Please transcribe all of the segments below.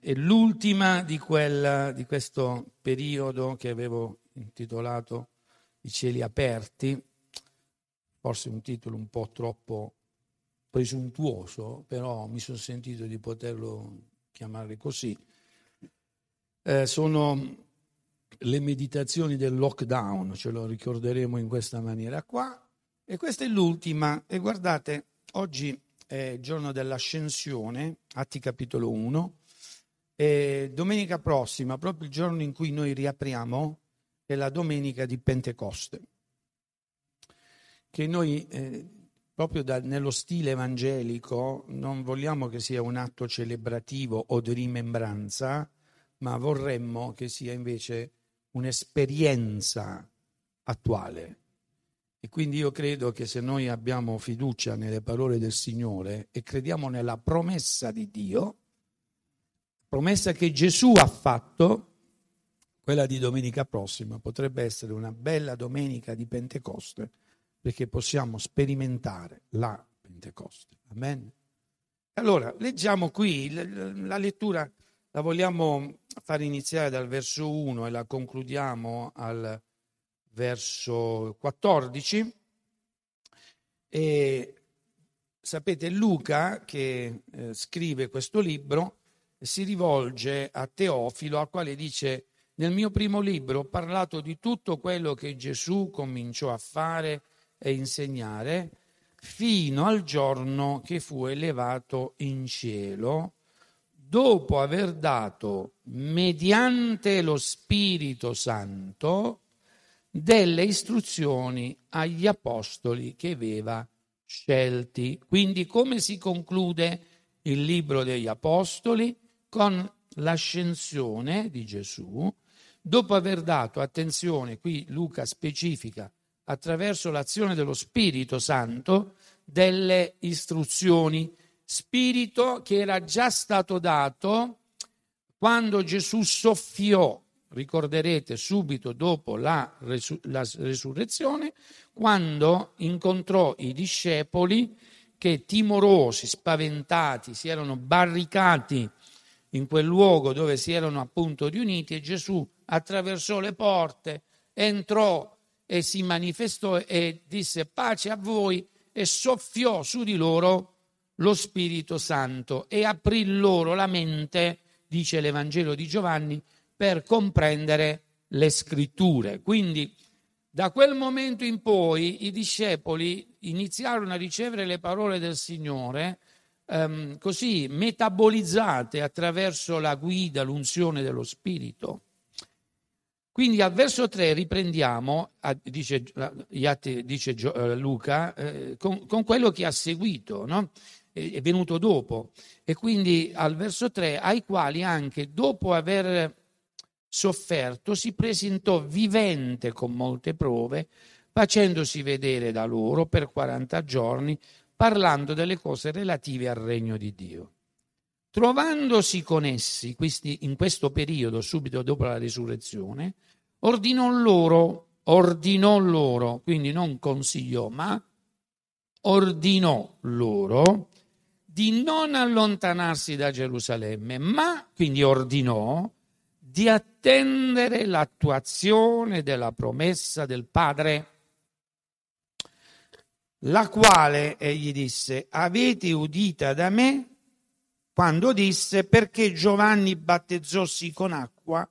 è l'ultima di, quella, di questo periodo che avevo intitolato I cieli aperti, forse un titolo un po' troppo presuntuoso, però mi sono sentito di poterlo chiamare così. Eh, sono le meditazioni del lockdown, ce lo ricorderemo in questa maniera qua. E questa è l'ultima. E guardate, oggi è il giorno dell'ascensione, Atti capitolo 1. E domenica prossima, proprio il giorno in cui noi riapriamo, è la domenica di Pentecoste. Che noi, eh, proprio da, nello stile evangelico, non vogliamo che sia un atto celebrativo o di rimembranza, ma vorremmo che sia invece un'esperienza attuale. E quindi io credo che se noi abbiamo fiducia nelle parole del Signore e crediamo nella promessa di Dio, promessa che Gesù ha fatto, quella di domenica prossima potrebbe essere una bella domenica di Pentecoste, perché possiamo sperimentare la Pentecoste. Amen. Allora, leggiamo qui la lettura la vogliamo fare iniziare dal verso 1 e la concludiamo al verso 14. E sapete, Luca, che eh, scrive questo libro, si rivolge a Teofilo, al quale dice, nel mio primo libro ho parlato di tutto quello che Gesù cominciò a fare e insegnare fino al giorno che fu elevato in cielo dopo aver dato, mediante lo Spirito Santo, delle istruzioni agli apostoli che aveva scelti. Quindi come si conclude il libro degli apostoli? Con l'ascensione di Gesù, dopo aver dato, attenzione, qui Luca specifica, attraverso l'azione dello Spirito Santo, delle istruzioni. Spirito che era già stato dato quando Gesù soffiò, ricorderete subito dopo la, resur- la resurrezione, quando incontrò i discepoli che timorosi, spaventati, si erano barricati in quel luogo dove si erano appunto riuniti e Gesù attraversò le porte, entrò e si manifestò e disse pace a voi e soffiò su di loro lo Spirito Santo e aprì loro la mente, dice l'Evangelo di Giovanni, per comprendere le scritture. Quindi da quel momento in poi i discepoli iniziarono a ricevere le parole del Signore ehm, così metabolizzate attraverso la guida, l'unzione dello Spirito. Quindi al verso 3 riprendiamo, dice, dice eh, Luca, eh, con, con, quello che ha seguito. No? è venuto dopo. E quindi al verso 3, ai quali anche dopo aver sofferto si presentò vivente con molte prove, facendosi vedere da loro per 40 giorni, parlando delle cose relative al regno di Dio. Trovandosi con essi questi, in questo periodo, subito dopo la risurrezione, ordinò loro, ordinò loro, quindi non consigliò, ma ordinò loro di non allontanarsi da Gerusalemme, ma quindi ordinò di attendere l'attuazione della promessa del Padre, la quale egli disse, avete udita da me quando disse perché Giovanni battezzò sì con acqua,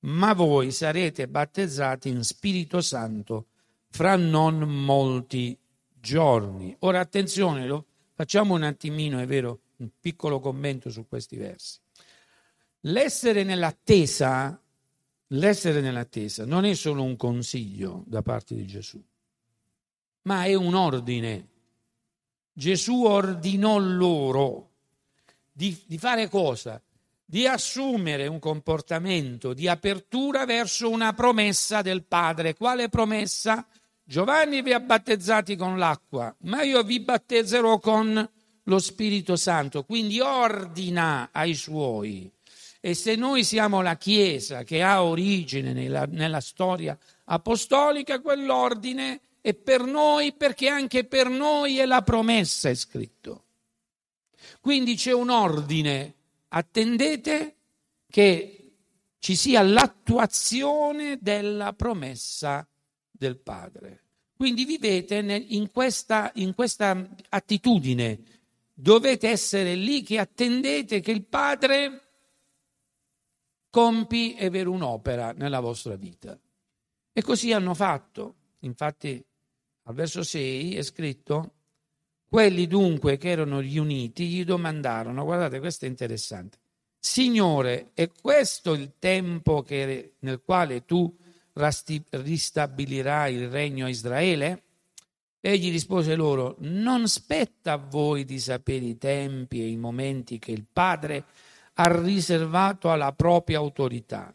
ma voi sarete battezzati in Spirito Santo fra non molti giorni. Ora attenzione, lo, Facciamo un attimino, è vero, un piccolo commento su questi versi. L'essere nell'attesa, l'essere nell'attesa non è solo un consiglio da parte di Gesù, ma è un ordine. Gesù ordinò loro di, di fare cosa? Di assumere un comportamento di apertura verso una promessa del Padre. Quale promessa? Giovanni vi ha battezzati con l'acqua, ma io vi battezzerò con lo Spirito Santo, quindi ordina ai suoi. E se noi siamo la Chiesa che ha origine nella, nella storia apostolica, quell'ordine è per noi perché anche per noi è la promessa, è scritto. Quindi c'è un ordine attendete che ci sia l'attuazione della promessa del Padre. Quindi vivete in questa, in questa attitudine, dovete essere lì che attendete che il Padre compi e avere un'opera nella vostra vita. E così hanno fatto. Infatti al verso 6 è scritto, quelli dunque che erano riuniti gli domandarono, guardate questo è interessante, Signore, è questo il tempo che, nel quale tu ristabilirai il regno a Israele? Egli rispose loro, non spetta a voi di sapere i tempi e i momenti che il Padre ha riservato alla propria autorità,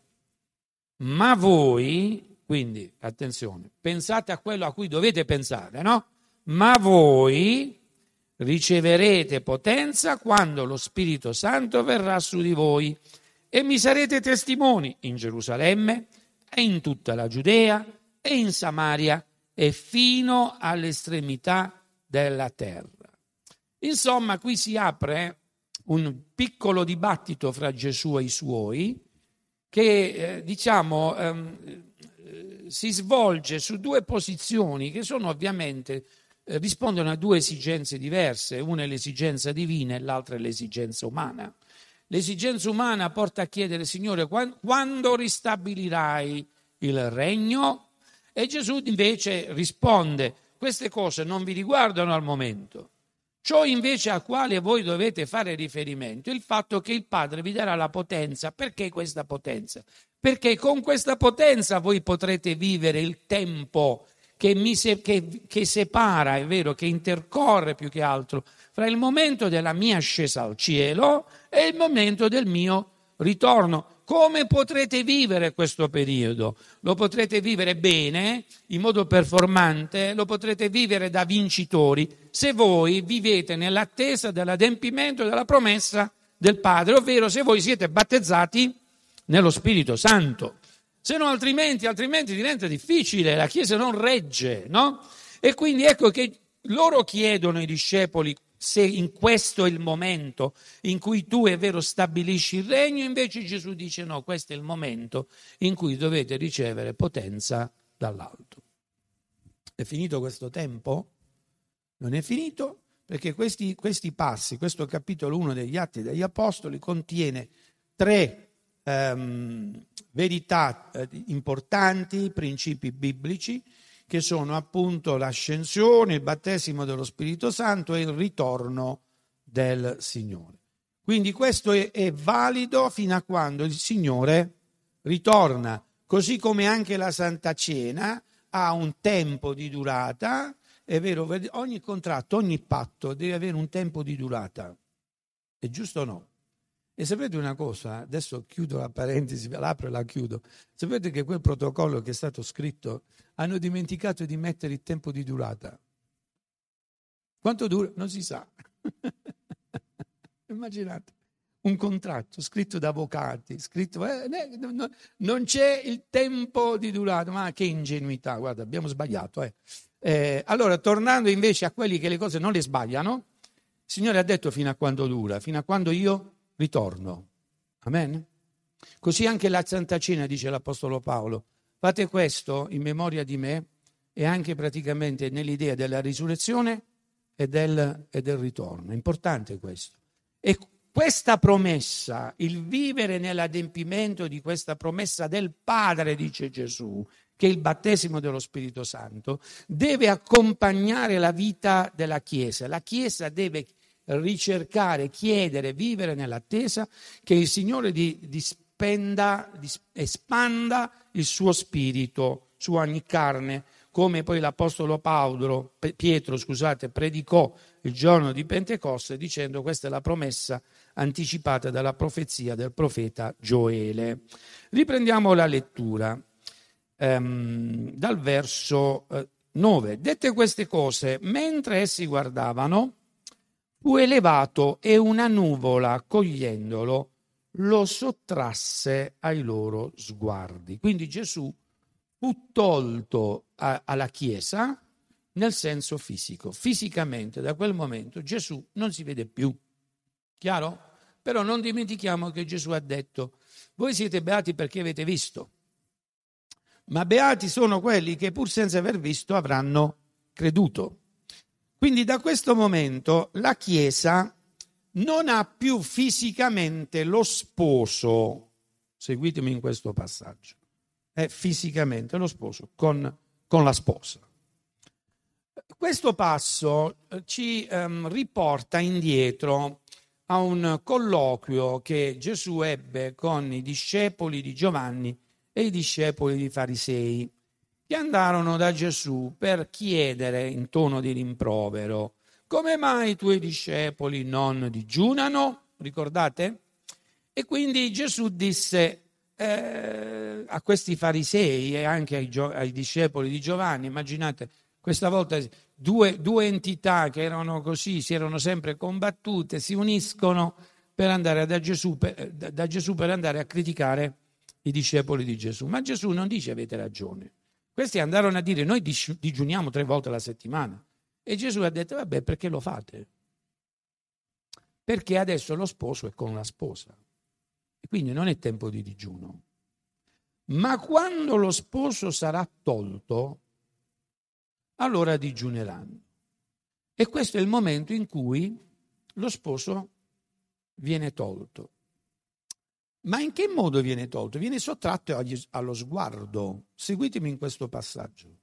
ma voi, quindi attenzione, pensate a quello a cui dovete pensare, no? Ma voi riceverete potenza quando lo Spirito Santo verrà su di voi e mi sarete testimoni in Gerusalemme, e in tutta la Giudea e in Samaria e fino all'estremità della terra. Insomma, qui si apre un piccolo dibattito fra Gesù e i suoi che, eh, diciamo, ehm, si svolge su due posizioni che sono ovviamente eh, rispondono a due esigenze diverse, una è l'esigenza divina e l'altra è l'esigenza umana. L'esigenza umana porta a chiedere, Signore, quando ristabilirai il regno? E Gesù invece risponde, queste cose non vi riguardano al momento. Ciò invece a quale voi dovete fare riferimento è il fatto che il Padre vi darà la potenza. Perché questa potenza? Perché con questa potenza voi potrete vivere il tempo che, se, che, che separa, è vero, che intercorre più che altro fra il momento della mia ascesa al cielo e il momento del mio ritorno. Come potrete vivere questo periodo? Lo potrete vivere bene, in modo performante, lo potrete vivere da vincitori se voi vivete nell'attesa dell'adempimento della promessa del Padre, ovvero se voi siete battezzati nello Spirito Santo. Se no altrimenti, altrimenti diventa difficile, la Chiesa non regge, no? E quindi ecco che loro chiedono ai discepoli se in questo è il momento in cui tu è vero stabilisci il regno, invece Gesù dice no, questo è il momento in cui dovete ricevere potenza dall'alto. È finito questo tempo? Non è finito perché questi, questi passi, questo capitolo 1 degli Atti degli Apostoli contiene tre ehm, verità eh, importanti, principi biblici, che sono appunto l'ascensione, il battesimo dello Spirito Santo e il ritorno del Signore. Quindi questo è, è valido fino a quando il Signore ritorna, così come anche la Santa Cena ha un tempo di durata, è vero, ogni contratto, ogni patto deve avere un tempo di durata, è giusto o no? E sapete una cosa, adesso chiudo la parentesi, l'apro e la chiudo. Sapete che quel protocollo che è stato scritto hanno dimenticato di mettere il tempo di durata. Quanto dura? Non si sa. Immaginate, un contratto scritto da avvocati, scritto, eh, no, non c'è il tempo di durata, ma che ingenuità, guarda, abbiamo sbagliato. Eh. Eh, allora, tornando invece a quelli che le cose non le sbagliano, il Signore ha detto fino a quando dura, fino a quando io ritorno. Amen? Così anche la Santa Cena, dice l'Apostolo Paolo, fate questo in memoria di me e anche praticamente nell'idea della risurrezione e del, e del ritorno. Importante questo. E questa promessa, il vivere nell'adempimento di questa promessa del Padre, dice Gesù, che è il battesimo dello Spirito Santo, deve accompagnare la vita della Chiesa. La Chiesa deve ricercare, chiedere, vivere nell'attesa che il Signore dispenda, espanda il suo spirito su ogni carne, come poi l'Apostolo Paolo, Pietro, scusate, predicò il giorno di Pentecoste dicendo questa è la promessa anticipata dalla profezia del profeta Gioele. Riprendiamo la lettura ehm, dal verso eh, 9. Dette queste cose, mentre essi guardavano, fu elevato e una nuvola, cogliendolo, lo sottrasse ai loro sguardi. Quindi Gesù fu tolto a, alla Chiesa nel senso fisico. Fisicamente, da quel momento, Gesù non si vede più. Chiaro? Però non dimentichiamo che Gesù ha detto, voi siete beati perché avete visto, ma beati sono quelli che pur senza aver visto avranno creduto. Quindi da questo momento la Chiesa non ha più fisicamente lo sposo, seguitemi in questo passaggio, è fisicamente lo sposo con, con la sposa. Questo passo eh, ci um, riporta indietro a un colloquio che Gesù ebbe con i discepoli di Giovanni e i discepoli di Farisei, che andarono da Gesù per chiedere in tono di rimprovero, come mai i tuoi discepoli non digiunano? Ricordate? E quindi Gesù disse eh, a questi farisei e anche ai, ai discepoli di Giovanni, immaginate, questa volta due, due entità che erano così, si erano sempre combattute, si uniscono per andare da Gesù, per, da Gesù per andare a criticare i discepoli di Gesù. Ma Gesù non dice avete ragione. Questi andarono a dire noi digiuniamo tre volte alla settimana. E Gesù ha detto vabbè perché lo fate? Perché adesso lo sposo è con la sposa. E quindi non è tempo di digiuno. Ma quando lo sposo sarà tolto, allora digiuneranno. E questo è il momento in cui lo sposo viene tolto. Ma in che modo viene tolto? Viene sottratto allo sguardo. Seguitemi in questo passaggio.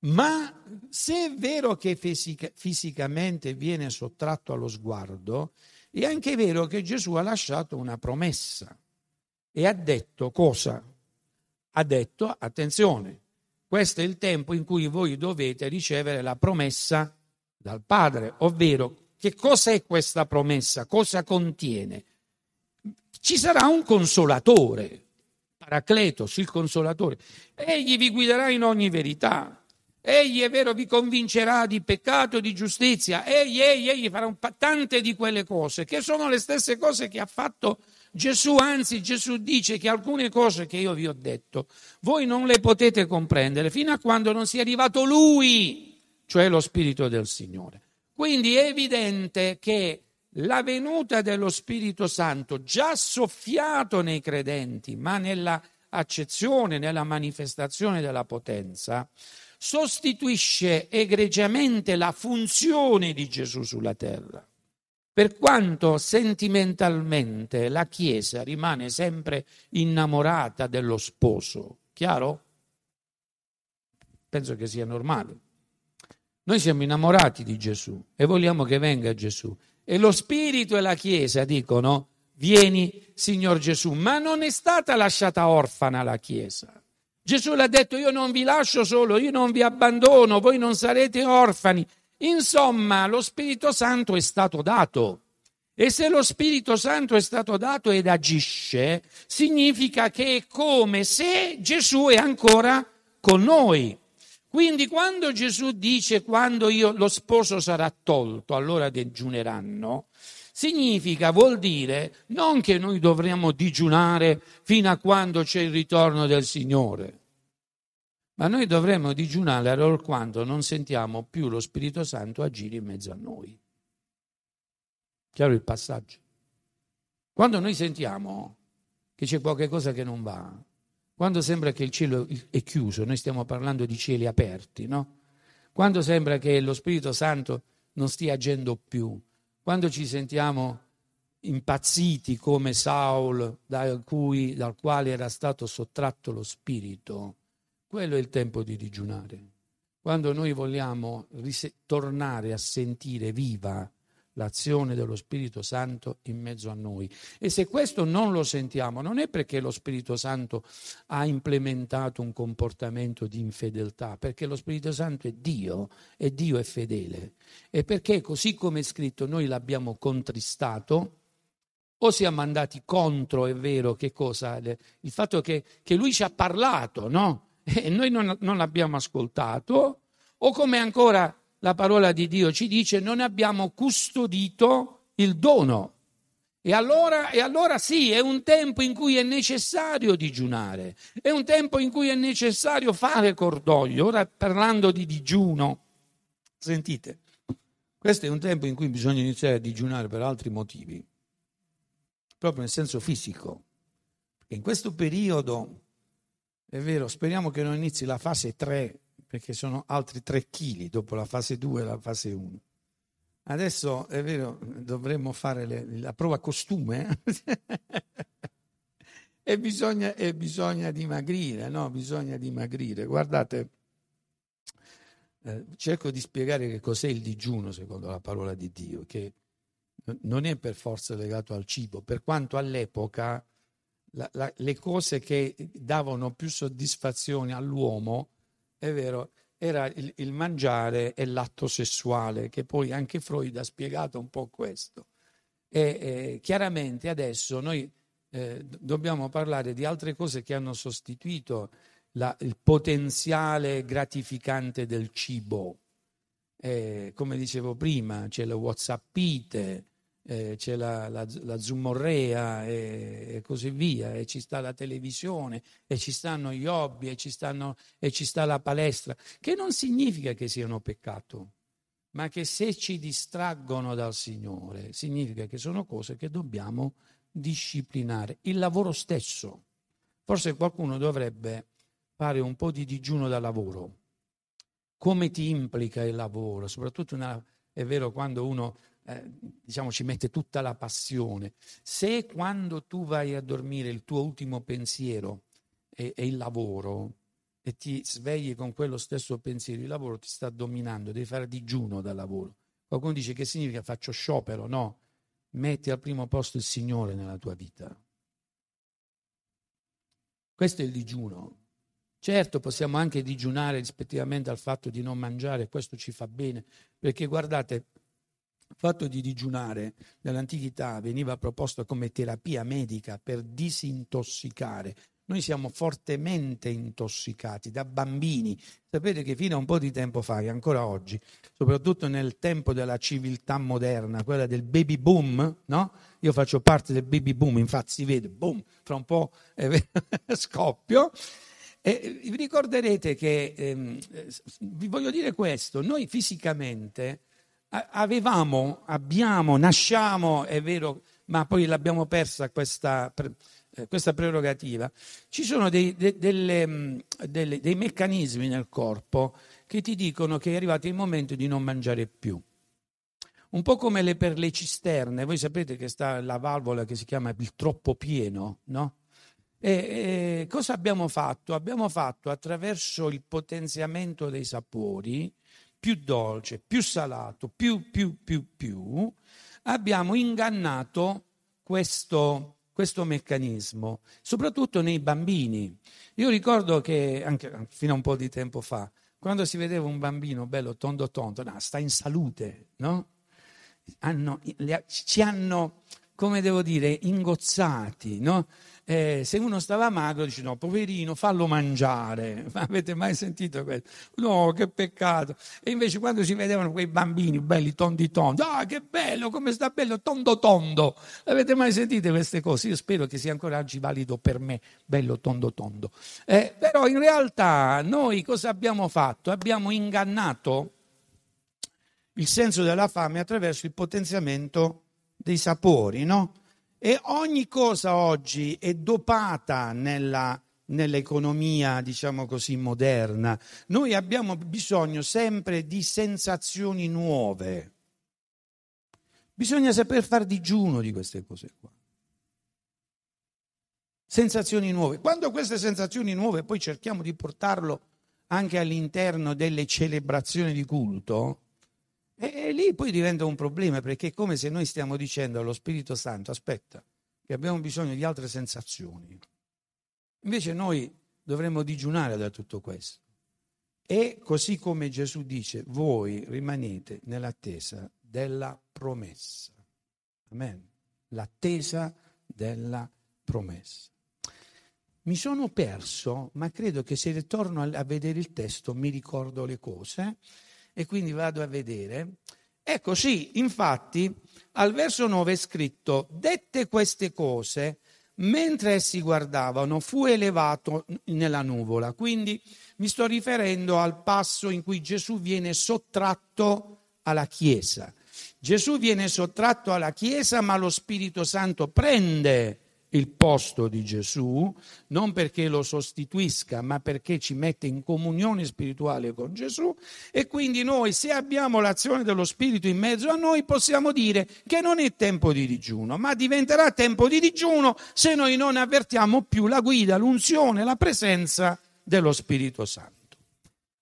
Ma se è vero che fisica, fisicamente viene sottratto allo sguardo, è anche vero che Gesù ha lasciato una promessa e ha detto cosa? Ha detto, attenzione, questo è il tempo in cui voi dovete ricevere la promessa dal Padre, ovvero che cosa è questa promessa? Cosa contiene? Ci sarà un consolatore, Paracletos, il consolatore. Egli vi guiderà in ogni verità. Egli è vero, vi convincerà di peccato, di giustizia. Egli, egli, egli farà un, tante di quelle cose, che sono le stesse cose che ha fatto Gesù, anzi Gesù dice che alcune cose che io vi ho detto, voi non le potete comprendere fino a quando non sia arrivato Lui, cioè lo Spirito del Signore. Quindi è evidente che la venuta dello Spirito Santo, già soffiato nei credenti, ma nella accezione, nella manifestazione della potenza, sostituisce egregiamente la funzione di Gesù sulla terra per quanto sentimentalmente la Chiesa rimane sempre innamorata dello sposo. Chiaro? Penso che sia normale. Noi siamo innamorati di Gesù e vogliamo che venga Gesù. E lo Spirito e la Chiesa dicono, vieni Signor Gesù, ma non è stata lasciata orfana la Chiesa. Gesù l'ha detto, io non vi lascio solo, io non vi abbandono, voi non sarete orfani, Insomma, lo Spirito Santo è stato dato. E se lo Spirito Santo è stato dato ed agisce, significa che è come se Gesù è ancora con noi. Quindi quando Gesù dice quando io, lo sposo sarà tolto, allora digiuneranno, significa, vuol dire non che noi dovremmo digiunare fino a quando c'è il ritorno del Signore ma noi dovremmo digiunare allora quando non sentiamo più lo Spirito Santo agire in mezzo a noi. Chiaro il passaggio? Quando noi sentiamo che c'è qualcosa che non va, quando sembra che il cielo è chiuso, noi stiamo parlando di cieli aperti, no? Quando sembra che lo Spirito Santo non stia agendo più, quando ci sentiamo impazziti come Saul dal, cui, dal quale era stato sottratto lo Spirito, quello è il tempo di digiunare. Quando noi vogliamo ris- tornare a sentire viva l'azione dello Spirito Santo in mezzo a noi. E se questo non lo sentiamo, non è perché lo Spirito Santo ha implementato un comportamento di infedeltà, perché lo Spirito Santo è Dio e Dio è fedele. E perché così come è scritto noi l'abbiamo contristato, o siamo andati contro, è vero, che cosa? Il fatto che, che lui ci ha parlato, no? e noi non, non l'abbiamo ascoltato, o come ancora la parola di Dio ci dice, non abbiamo custodito il dono. E allora, e allora, sì, è un tempo in cui è necessario digiunare, è un tempo in cui è necessario fare cordoglio. Ora parlando di digiuno, sentite, questo è un tempo in cui bisogna iniziare a digiunare per altri motivi. proprio nel senso fisico. In questo periodo, è vero, speriamo che non inizi la fase 3, perché sono altri 3 kg dopo la fase 2 e la fase 1. Adesso è vero, dovremmo fare le, la prova costume e, bisogna, e, bisogna, dimagrire, no? Bisogna dimagrire. Guardate, eh, cerco di spiegare che cos'è il digiuno secondo la parola di Dio, che non è per forza legato al cibo, per quanto all'epoca la, la, le cose che davano più soddisfazione all'uomo, è vero, era il, il, mangiare e l'atto sessuale, che poi anche Freud ha spiegato un po' questo. E eh, chiaramente adesso noi eh, dobbiamo parlare di altre cose che hanno sostituito la, il potenziale gratificante del cibo. Eh, come dicevo prima, c'è lo whatsappite, eh, c'è la, la, la zumorrea e, e, così via, e ci sta la televisione, e ci stanno gli hobby, e ci, stanno, e ci sta la palestra, che non significa che siano peccato, ma che se ci distraggono dal Signore, significa che sono cose che dobbiamo disciplinare. Il lavoro stesso. Forse qualcuno dovrebbe fare un po' di digiuno dal lavoro. Come ti implica il lavoro? Soprattutto una, è vero quando uno eh, diciamo, ci mette tutta la passione. Se quando tu vai a dormire il tuo ultimo pensiero è, è il lavoro e ti svegli con quello stesso pensiero, il lavoro ti sta dominando, devi fare digiuno dal lavoro. Qualcuno dice che significa faccio sciopero? No, metti al primo posto il Signore nella tua vita. Questo è il digiuno. Certo, possiamo anche digiunare rispettivamente al fatto di non mangiare, questo ci fa bene, perché guardate, il fatto di digiunare nell'antichità veniva proposto come terapia medica per disintossicare. Noi siamo fortemente intossicati da bambini. Sapete che fino a un po' di tempo fa, e ancora oggi, soprattutto nel tempo della civiltà moderna, quella del baby boom, no? Io faccio parte del baby boom, infatti si vede, boom, fra un po' scoppio. E vi ricorderete che, ehm, vi voglio dire questo, noi fisicamente avevamo, abbiamo, nasciamo, è vero, ma poi l'abbiamo persa questa, eh, questa prerogativa. Ci sono dei, de, delle, mm, delle, dei meccanismi nel corpo che ti dicono che è arrivato il momento di non mangiare più. Un po' come le, per le cisterne, voi sapete che sta la valvola che si chiama il troppo pieno, no? E, e cosa abbiamo fatto? Abbiamo fatto attraverso il potenziamento dei sapori, più dolce, più salato, più, più, più, più, abbiamo ingannato questo, questo meccanismo, soprattutto nei bambini. Io ricordo che anche fino a un po' di tempo fa, quando si vedeva un bambino bello tondo tondo, no, sta in salute, no? Hanno, ci hanno, come devo dire, ingozzati, no? Eh, se uno stava magro dice no, poverino, fallo mangiare. Ma avete mai sentito questo? No, che peccato. E invece quando si vedevano quei bambini belli tondi tondi, ah che bello, come sta bello, tondo tondo. Avete mai sentito queste cose? Io spero che sia ancora oggi valido per me, bello tondo tondo. Eh, però in realtà noi cosa abbiamo fatto? Abbiamo ingannato il senso della fame attraverso il potenziamento dei sapori, no? E ogni cosa oggi è dopata nella, nell'economia, diciamo così, moderna. Noi abbiamo bisogno sempre di sensazioni nuove. Bisogna saper far digiuno di queste cose qua. Sensazioni nuove. Quando queste sensazioni nuove poi cerchiamo di portarlo anche all'interno delle celebrazioni di culto, e, lì poi diventa un problema perché è come se noi stiamo dicendo allo Spirito Santo, aspetta, che abbiamo bisogno di altre sensazioni. Invece noi dovremmo digiunare da tutto questo. E così come Gesù dice, voi rimanete nell'attesa della promessa. Amen. L'attesa della promessa. Mi sono perso, ma credo che se ritorno a vedere il testo mi ricordo le cose e quindi vado a vedere. Ecco sì, infatti al verso 9 è scritto, dette queste cose, mentre essi guardavano, fu elevato nella nuvola. Quindi mi sto riferendo al passo in cui Gesù viene sottratto alla Chiesa. Gesù viene sottratto alla Chiesa, ma lo Spirito Santo prende il posto di Gesù, non perché lo sostituisca, ma perché ci mette in comunione spirituale con Gesù e quindi noi se abbiamo l'azione dello Spirito in mezzo a noi possiamo dire che non è tempo di digiuno, ma diventerà tempo di digiuno se noi non avvertiamo più la guida, l'unzione, la presenza dello Spirito Santo.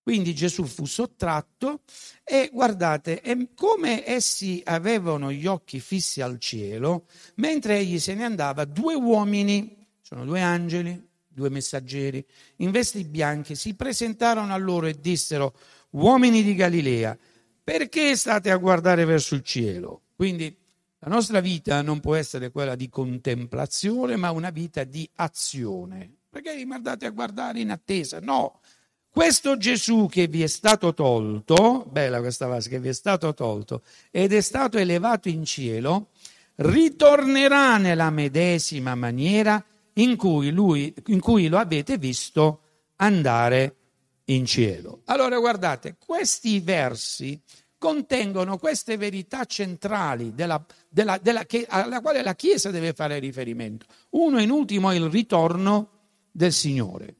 Quindi Gesù fu sottratto e guardate, come essi avevano gli occhi fissi al cielo, mentre egli se ne andava, due uomini, sono due angeli, due messaggeri, in vesti bianche, si presentarono a loro e dissero, uomini di Galilea, perché state a guardare verso il cielo? Quindi la nostra vita non può essere quella di contemplazione, ma una vita di azione. Perché vi guardate a guardare in attesa? No, questo Gesù che vi è stato tolto, bella questa frase, che vi è stato tolto ed è stato elevato in cielo, ritornerà nella medesima maniera in cui, lui, in cui lo avete visto andare in cielo. Allora guardate, questi versi contengono queste verità centrali della, della, della, che, alla quale la Chiesa deve fare riferimento. Uno in ultimo è il ritorno del Signore.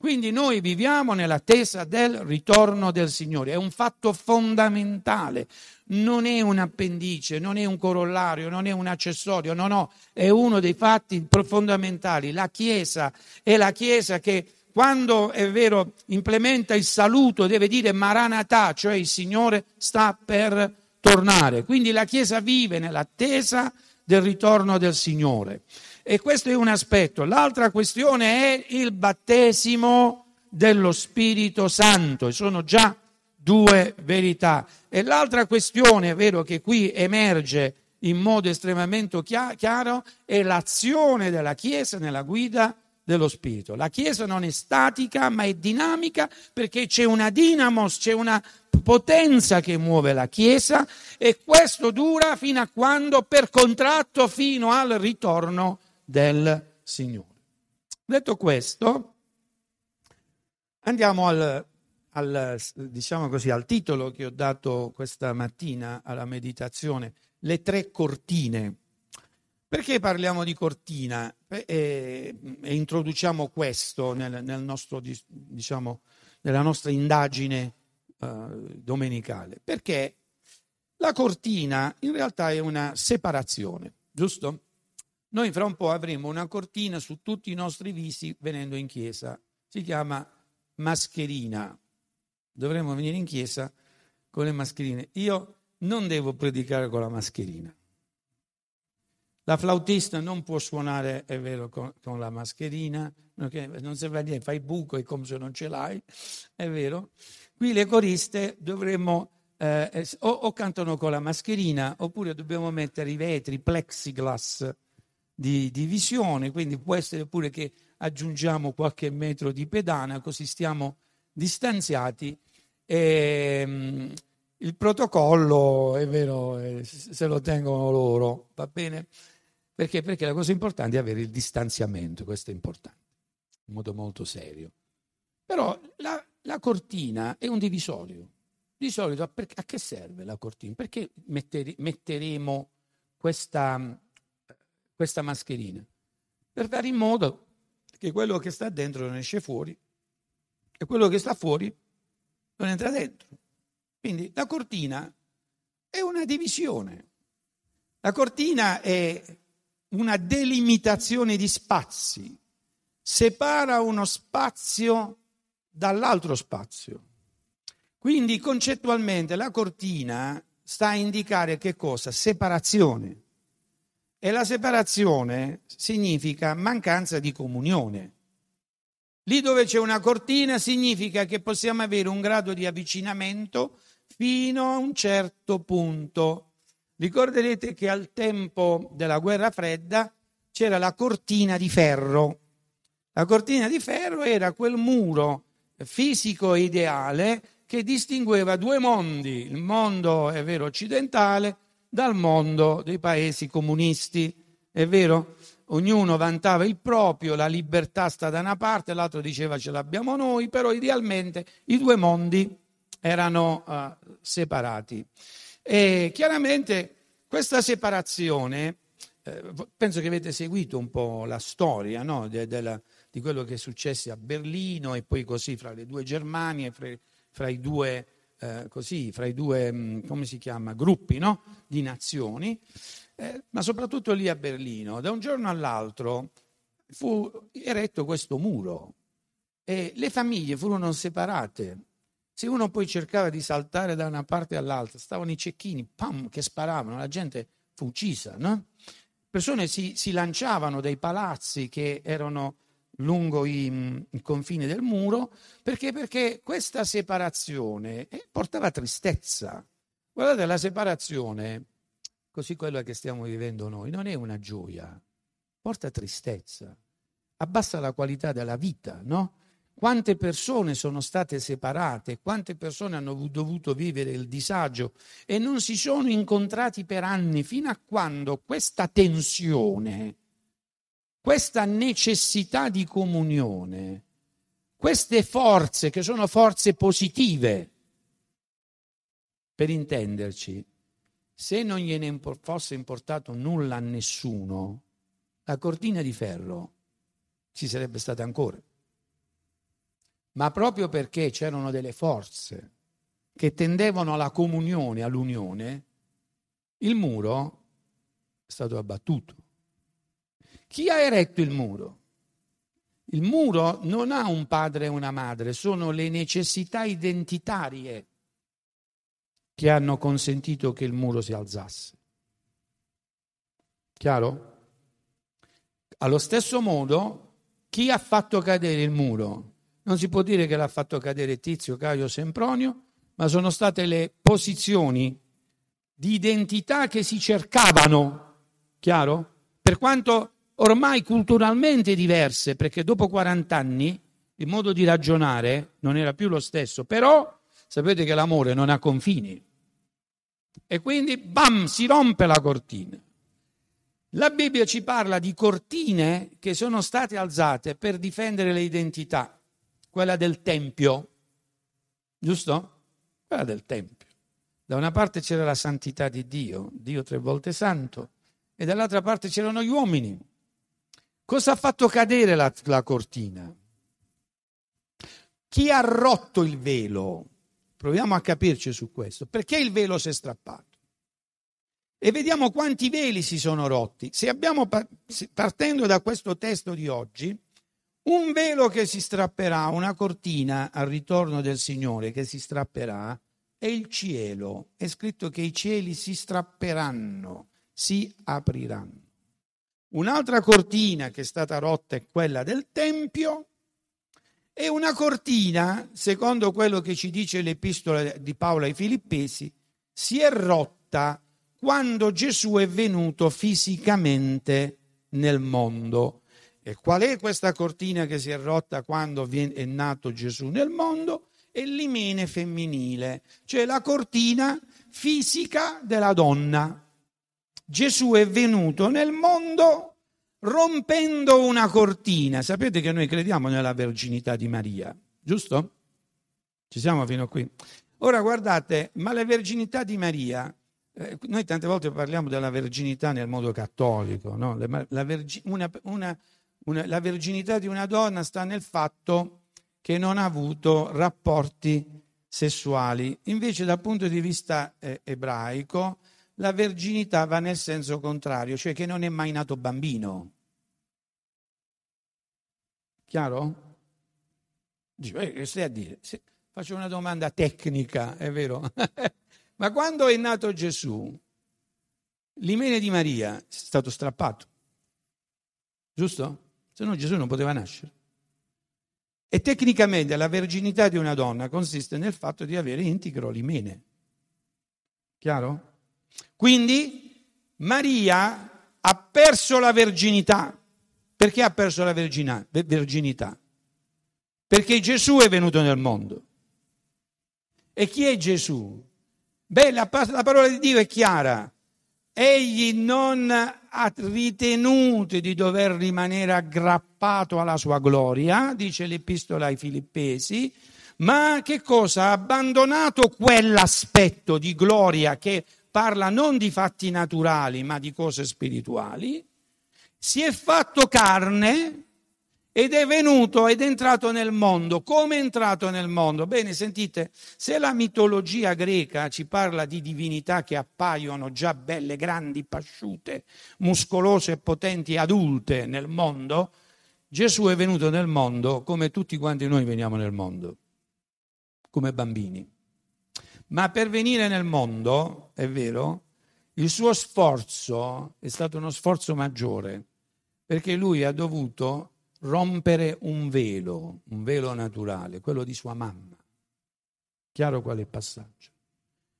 Quindi noi viviamo nell'attesa del ritorno del Signore, è un fatto fondamentale, non è un appendice, non è un corollario, non è un accessorio, no, no, è uno dei fatti fondamentali. La Chiesa è la Chiesa che quando è vero implementa il saluto deve dire Maranatà, cioè il Signore sta per tornare. Quindi la Chiesa vive nell'attesa del ritorno del Signore. E questo è un aspetto. L'altra questione è il battesimo dello Spirito Santo. E sono già due verità. E l'altra questione, è vero che qui emerge in modo estremamente chiaro, è l'azione della Chiesa nella guida dello Spirito. La Chiesa non è statica, ma è dinamica perché c'è una dinamos, c'è una potenza che muove la Chiesa e questo dura fino a quando, per contratto, fino al ritorno del Signore. Detto questo, andiamo al, al, diciamo così, al titolo che ho dato questa mattina alla meditazione, le tre cortine. Perché parliamo di cortina e, e introduciamo questo nel, nel nostro, diciamo, nella nostra indagine uh, domenicale? Perché la cortina in realtà è una separazione, giusto? Noi fra un po' avremo una cortina su tutti i nostri visi venendo in chiesa. Si chiama mascherina. Dovremmo venire in chiesa con le mascherine. Io non devo predicare con la mascherina. La flautista non può suonare, è vero, con, con la mascherina, non serve a niente, fai buco è come se non ce l'hai, è vero. Qui le coriste dovremmo eh, o, o, cantano con la mascherina oppure dobbiamo mettere i vetri, plexiglass di, di visione, quindi può essere pure che aggiungiamo qualche metro di pedana, così stiamo distanziati. E, um, il protocollo, è vero, se lo tengono loro, va bene? Perché? Perché la cosa importante è avere il distanziamento, questo è importante, in modo molto serio. Però la, la cortina è un divisorio. Di solito a, a che serve la cortina? Perché metteri, metteremo questa questa mascherina, per fare in modo che quello che sta dentro non esce fuori e quello che sta fuori non entra dentro. Quindi la cortina è una divisione. La cortina è una delimitazione di spazi, separa uno spazio dall'altro spazio. Quindi concettualmente la cortina sta a indicare che cosa? Separazione. E la separazione significa mancanza di comunione. Lì dove c'è una cortina significa che possiamo avere un grado di avvicinamento fino a un certo punto. Ricorderete che al tempo della guerra fredda c'era la cortina di ferro. La cortina di ferro era quel muro fisico ideale che distingueva due mondi, il mondo, è vero, occidentale dal mondo dei paesi comunisti. È vero? Ognuno vantava il proprio, la libertà sta da una parte, l'altro diceva ce l'abbiamo noi, però idealmente i due mondi erano uh, separati. E chiaramente questa separazione, eh, penso che avete seguito un po' la storia no? de, de la, di quello che è successo a Berlino e poi così fra le due Germanie, fra, fra i due, eh, così, fra i due mm, chiama, gruppi no? di nazioni, eh, ma soprattutto lì a Berlino. Da un giorno all'altro fu eretto questo muro e le famiglie furono separate. Se uno poi cercava di saltare da una parte all'altra, stavano i cecchini, pam, che sparavano, la gente fu uccisa, no? Persone si, si lanciavano dai palazzi che erano lungo i, i confini del muro, perché? Perché questa separazione eh, portava tristezza. Guardate, la separazione, così quella che stiamo vivendo noi, non è una gioia, porta tristezza, abbassa la qualità della vita, no? Quante persone sono state separate, quante persone hanno dovuto vivere il disagio e non si sono incontrati per anni fino a quando questa tensione questa necessità di comunione, queste forze che sono forze positive, per intenderci, se non gliene fosse importato nulla a nessuno, la cortina di ferro ci sarebbe stata ancora. Ma proprio perché c'erano delle forze che tendevano alla comunione, all'unione, il muro è stato abbattuto. Chi ha eretto il muro? Il muro non ha un padre e una madre, sono le necessità identitarie che hanno consentito che il muro si alzasse. Chiaro? Allo stesso modo, chi ha fatto cadere il muro? Non si può dire che l'ha fatto cadere Tizio, Caio, Sempronio, ma sono state le posizioni di identità che si cercavano. Chiaro? Per quanto ormai culturalmente diverse, perché dopo 40 anni il modo di ragionare non era più lo stesso, però sapete che l'amore non ha confini. E quindi, bam, si rompe la cortina. La Bibbia ci parla di cortine che sono state alzate per difendere le identità, quella del Tempio, giusto? Quella del Tempio. Da una parte c'era la santità di Dio, Dio tre volte santo, e dall'altra parte c'erano gli uomini, Cosa ha fatto cadere la, la cortina? Chi ha rotto il velo? Proviamo a capirci su questo. Perché il velo si è strappato? E vediamo quanti veli si sono rotti. Se abbiamo, partendo da questo testo di oggi, un velo che si strapperà, una cortina al ritorno del Signore che si strapperà, è il cielo. È scritto che i cieli si strapperanno, si apriranno. Un'altra cortina che è stata rotta è quella del Tempio e una cortina, secondo quello che ci dice l'epistola di Paolo ai Filippesi, si è rotta quando Gesù è venuto fisicamente nel mondo. E qual è questa cortina che si è rotta quando è nato Gesù nel mondo? È l'imene femminile, cioè la cortina fisica della donna. Gesù è venuto nel mondo rompendo una cortina. Sapete che noi crediamo nella verginità di Maria, giusto? Ci siamo fino a qui. Ora guardate, ma la verginità di Maria, eh, noi tante volte parliamo della verginità nel modo cattolico, no? la, vergi- una, una, una, la verginità di una donna sta nel fatto che non ha avuto rapporti sessuali. Invece dal punto di vista eh, ebraico, la verginità va nel senso contrario, cioè che non è mai nato bambino. Chiaro? Dice, che stai a dire? Se, faccio una domanda tecnica, è vero? Ma quando è nato Gesù, l'imene di Maria è stato strappato, giusto? Se no Gesù non poteva nascere. E tecnicamente la verginità di una donna consiste nel fatto di avere integro l'imene. Chiaro? Quindi Maria ha perso la verginità. Perché ha perso la verginità? Perché Gesù è venuto nel mondo. E chi è Gesù? Beh, la, la parola di Dio è chiara. Egli non ha ritenuto di dover rimanere aggrappato alla sua gloria, dice l'epistola ai Filippesi, ma che cosa? Ha abbandonato quell'aspetto di gloria che parla non di fatti naturali, ma di cose spirituali, si è fatto carne ed è venuto ed è entrato nel mondo. Come è entrato nel mondo? Bene, sentite, se la mitologia greca ci parla di divinità che appaiono già belle, grandi, pasciute, muscolose, potenti, adulte nel mondo, Gesù è venuto nel mondo come tutti quanti noi veniamo nel mondo, come bambini. Ma per venire nel mondo, è vero, il suo sforzo è stato uno sforzo maggiore, perché lui ha dovuto rompere un velo, un velo naturale, quello di sua mamma. Chiaro qual è il passaggio?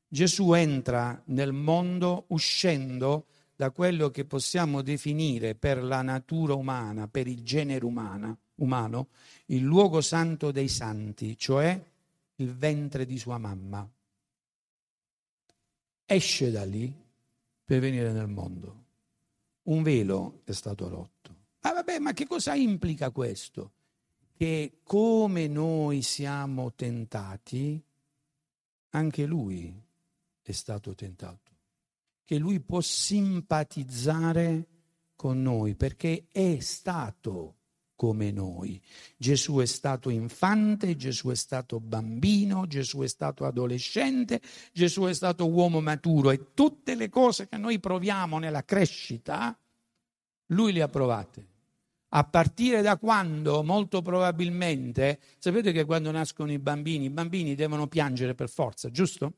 Gesù entra nel mondo uscendo da quello che possiamo definire per la natura umana, per il genere umana, umano, il luogo santo dei santi, cioè il ventre di sua mamma. Esce da lì per venire nel mondo. Un velo è stato rotto. Ma vabbè, ma che cosa implica questo? Che come noi siamo tentati, anche lui è stato tentato. Che lui può simpatizzare con noi perché è stato come noi. Gesù è stato infante, Gesù è stato bambino, Gesù è stato adolescente, Gesù è stato uomo maturo e tutte le cose che noi proviamo nella crescita, lui le ha provate. A partire da quando, molto probabilmente, sapete che quando nascono i bambini, i bambini devono piangere per forza, giusto?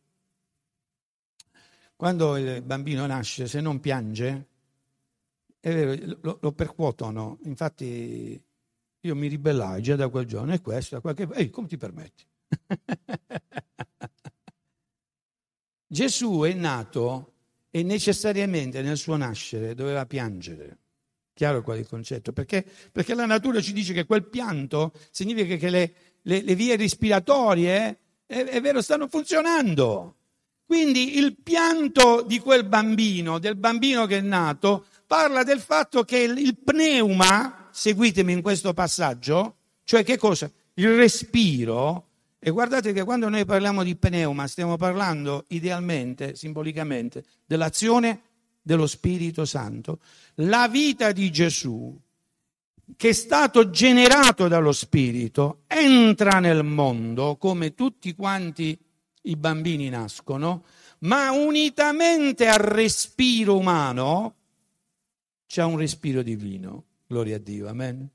Quando il bambino nasce, se non piange, lo, lo percuotono. Infatti io mi ribellai già da quel giorno, e questo, da qualche... Ehi, come ti permetti? Gesù è nato e necessariamente nel suo nascere doveva piangere. Chiaro qual è il concetto? Perché, perché la natura ci dice che quel pianto significa che le, le, le vie respiratorie, è, è vero, stanno funzionando. Quindi il pianto di quel bambino, del bambino che è nato, parla del fatto che il pneuma, seguitemi in questo passaggio, cioè che cosa? Il respiro, e guardate che quando noi parliamo di pneuma stiamo parlando idealmente, simbolicamente, dell'azione dello Spirito Santo, la vita di Gesù, che è stato generato dallo Spirito, entra nel mondo come tutti quanti i bambini nascono, ma unitamente al respiro umano c'è un respiro divino. Gloria a Dio, amen.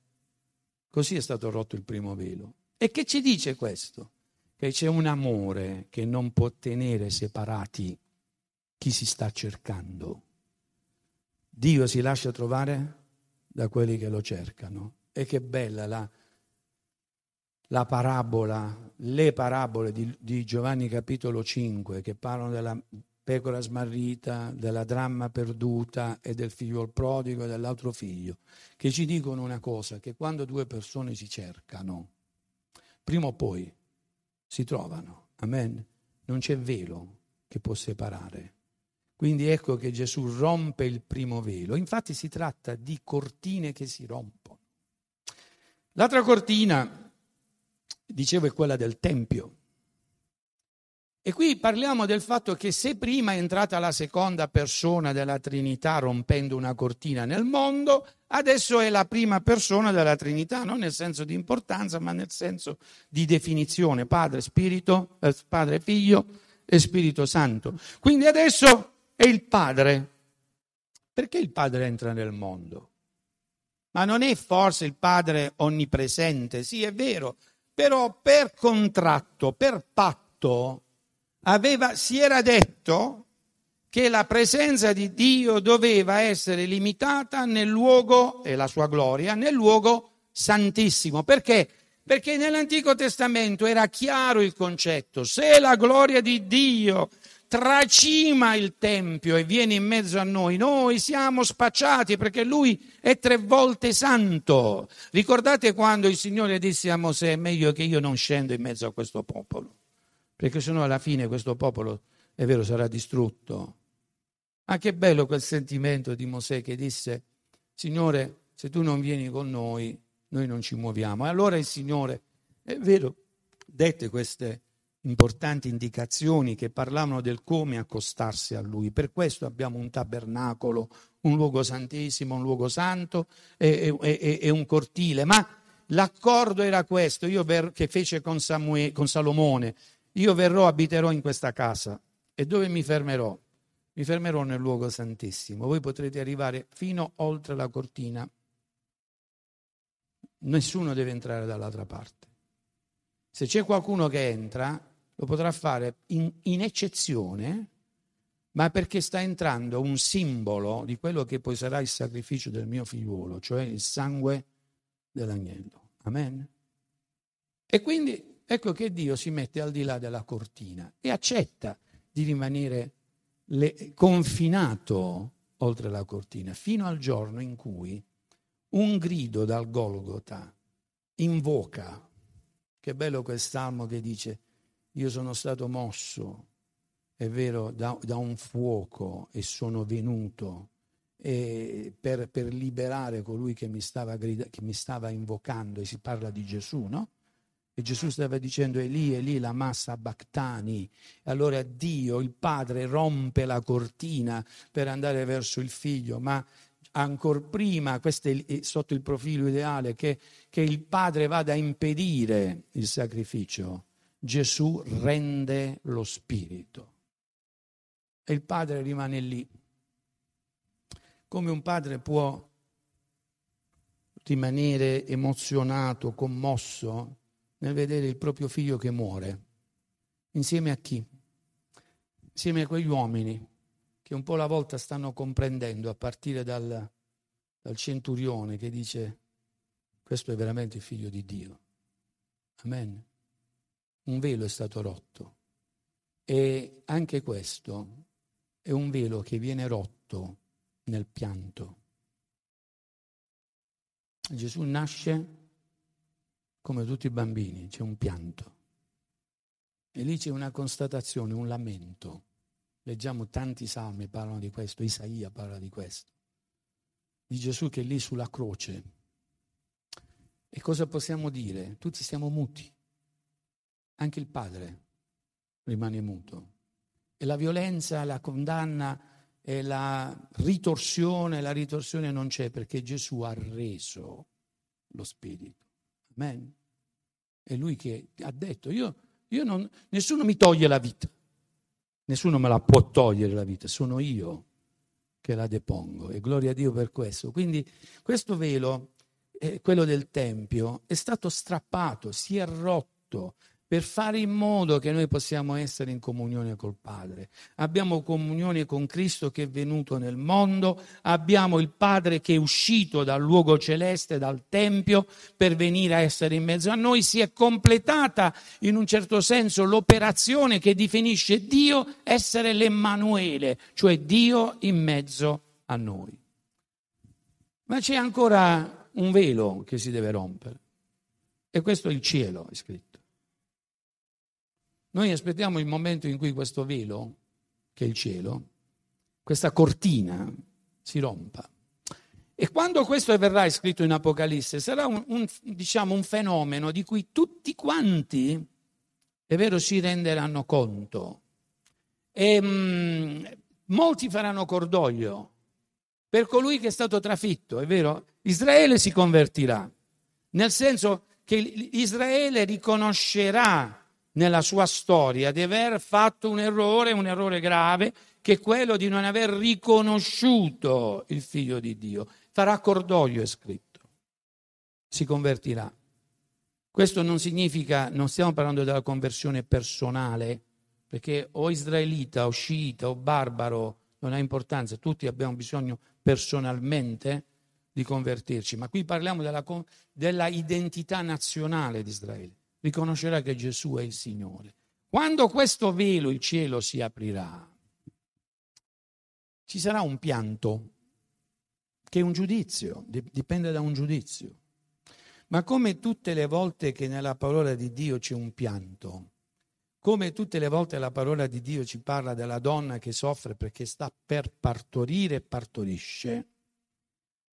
Così è stato rotto il primo velo. E che ci dice questo? Che c'è un amore che non può tenere separati chi si sta cercando. Dio si lascia trovare da quelli che lo cercano. E che bella la, la parabola, le parabole di, di, Giovanni capitolo 5 che parlano della pecora smarrita, della dramma perduta e del figlio prodigo e dell'altro figlio, che ci dicono una cosa, che quando due persone si cercano, prima o poi si trovano. Amen. Non c'è velo che può separare. Quindi ecco che Gesù rompe il primo velo. Infatti si tratta di cortine che si rompono. L'altra cortina, dicevo, è quella del Tempio. E qui parliamo del fatto che se prima è entrata la seconda persona della Trinità rompendo una cortina nel mondo, adesso è la prima persona della Trinità, non nel senso di importanza, ma nel senso di definizione, Padre, Spirito, eh, Padre, Figlio e Spirito Santo. Quindi adesso è il padre. Perché il padre entra nel mondo? Ma non è forse il padre onnipresente? Sì, è vero, però per contratto, per patto, aveva, si era detto che la presenza di Dio doveva essere limitata nel luogo, e la sua gloria, nel luogo santissimo. Perché? Perché nell'Antico Testamento era chiaro il concetto, se la gloria di Dio tracima il Tempio e viene in mezzo a noi. Noi siamo spacciati perché lui è tre volte santo. Ricordate quando il Signore disse a Mosè, meglio che io non scendo in mezzo a questo popolo, perché sennò alla fine questo popolo, è vero, sarà distrutto. Ma che bello quel sentimento di Mosè che disse, Signore, se tu non vieni con noi, noi non ci muoviamo. E allora il Signore, è vero, dette queste importanti indicazioni che parlavano del come accostarsi a lui. Per questo abbiamo un tabernacolo, un luogo santissimo, un luogo santo e, e, e un cortile. Ma l'accordo era questo, ver- che fece con, Samue- con Salomone. Io verrò, abiterò in questa casa. E dove mi fermerò? Mi fermerò nel luogo santissimo. Voi potrete arrivare fino oltre la cortina. Nessuno deve entrare dall'altra parte. Se c'è qualcuno che entra, lo potrà fare in, in eccezione, ma perché sta entrando un simbolo di quello che poi sarà il sacrificio del mio figliuolo, cioè il sangue dell'agnello. Amen. E quindi ecco che Dio si mette al di là della cortina e accetta di rimanere le, confinato oltre la cortina, fino al giorno in cui un grido dal Golgota invoca, che bello quel salmo che dice, io sono stato mosso, è vero, da, da un fuoco e sono venuto e per, per, liberare colui che mi, stava grida, che mi stava invocando, e si parla di Gesù, no? E Gesù stava dicendo Eli, Eli, la massa Bactani. Allora Dio, il Padre, rompe la cortina per andare verso il Figlio, ma ancora prima, questo è sotto il profilo ideale, che, che il Padre vada a impedire il sacrificio, Gesù rende lo Spirito. E il Padre rimane lì. Come un padre può rimanere emozionato, commosso nel vedere il proprio figlio che muore. Insieme a chi? Insieme a quegli uomini che un po' alla volta stanno comprendendo, a partire dal, dal centurione che dice questo è veramente il figlio di Dio. Amen. Un velo è stato rotto e anche questo è un velo che viene rotto nel pianto. Gesù nasce come tutti i bambini, c'è un pianto. E lì c'è una constatazione, un lamento. Leggiamo tanti salmi, parlano di questo, Isaia parla di questo. Di Gesù che è lì sulla croce. E cosa possiamo dire? Tutti siamo muti. Anche il Padre rimane muto. E la violenza, la condanna e la ritorsione, la ritorsione non c'è perché Gesù ha reso lo Spirito. Amen. È lui che ha detto, io, io non, nessuno mi toglie la vita, nessuno me la può togliere la vita, sono io che la depongo e gloria a Dio per questo. Quindi questo velo, eh, quello del Tempio, è stato strappato, si è rotto, per fare in modo che noi possiamo essere in comunione col Padre. Abbiamo comunione con Cristo che è venuto nel mondo, abbiamo il Padre che è uscito dal luogo celeste, dal Tempio, per venire a essere in mezzo a noi. Si è completata in un certo senso l'operazione che definisce Dio essere l'Emmanuele, cioè Dio in mezzo a noi. Ma c'è ancora un velo che si deve rompere. E questo è il cielo, è scritto. Noi aspettiamo il momento in cui questo velo, che è il cielo, questa cortina si rompa. E quando questo verrà scritto in Apocalisse, sarà un, un, diciamo, un fenomeno di cui tutti quanti, è vero, si renderanno conto. E mh, mm, molti faranno cordoglio per colui che è stato trafitto, è vero? Israele si convertirà, nel senso che Israele riconoscerà nella sua storia di aver fatto un errore, un errore grave, che è quello di non aver riconosciuto il figlio di Dio. Farà cordoglio, è scritto. Si convertirà. Questo non significa, non stiamo parlando della conversione personale, perché o israelita o sciita o barbaro non ha importanza, tutti abbiamo bisogno personalmente di convertirci, ma qui parliamo della, della identità nazionale di Israele riconoscerà che Gesù è il Signore. Quando questo velo, il cielo, si aprirà, ci sarà un pianto, che è un giudizio, dipende da un giudizio. Ma come tutte le volte che nella parola di Dio c'è un pianto, come tutte le volte la parola di Dio ci parla della donna che soffre perché sta per partorire e partorisce,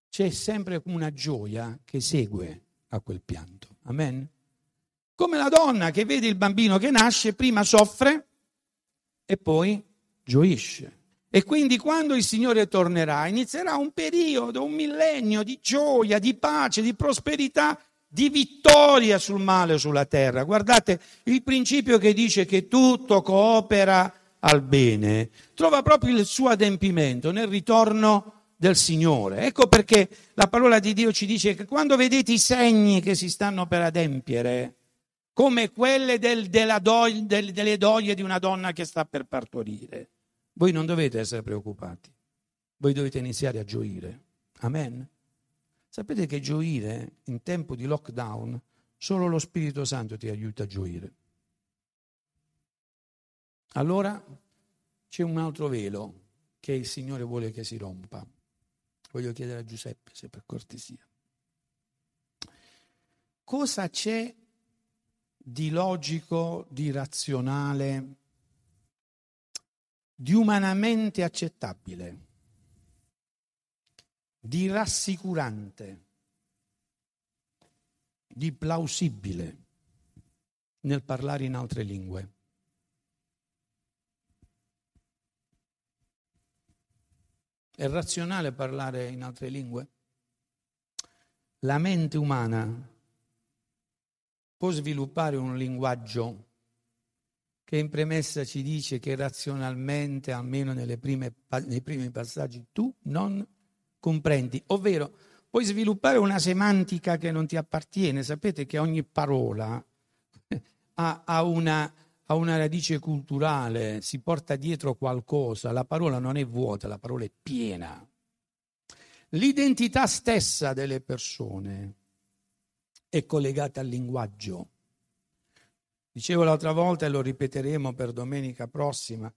c'è sempre una gioia che segue a quel pianto. Amen? Come la donna che vede il bambino che nasce, prima soffre e poi gioisce. E quindi quando il Signore tornerà, inizierà un periodo, un millennio di gioia, di pace, di prosperità, di vittoria sul male o sulla terra. Guardate, il principio che dice che tutto coopera al bene trova proprio il suo adempimento nel ritorno del Signore. Ecco perché la parola di Dio ci dice che quando vedete i segni che si stanno per adempiere, come quelle del, do, del, delle doglie di una donna che sta per partorire. Voi non dovete essere preoccupati, voi dovete iniziare a gioire. Amen. Sapete che gioire in tempo di lockdown, solo lo Spirito Santo ti aiuta a gioire. Allora c'è un altro velo che il Signore vuole che si rompa. Voglio chiedere a Giuseppe se per cortesia. Cosa c'è di logico, di razionale, di umanamente accettabile, di rassicurante, di plausibile nel parlare in altre lingue. È razionale parlare in altre lingue? La mente umana può sviluppare un linguaggio che in premessa ci dice che razionalmente, almeno prime, nei primi passaggi, tu non comprendi, ovvero puoi sviluppare una semantica che non ti appartiene. Sapete che ogni parola ha, ha, una, ha una radice culturale, si porta dietro qualcosa, la parola non è vuota, la parola è piena. L'identità stessa delle persone è collegata al linguaggio. Dicevo l'altra volta e lo ripeteremo per domenica prossima,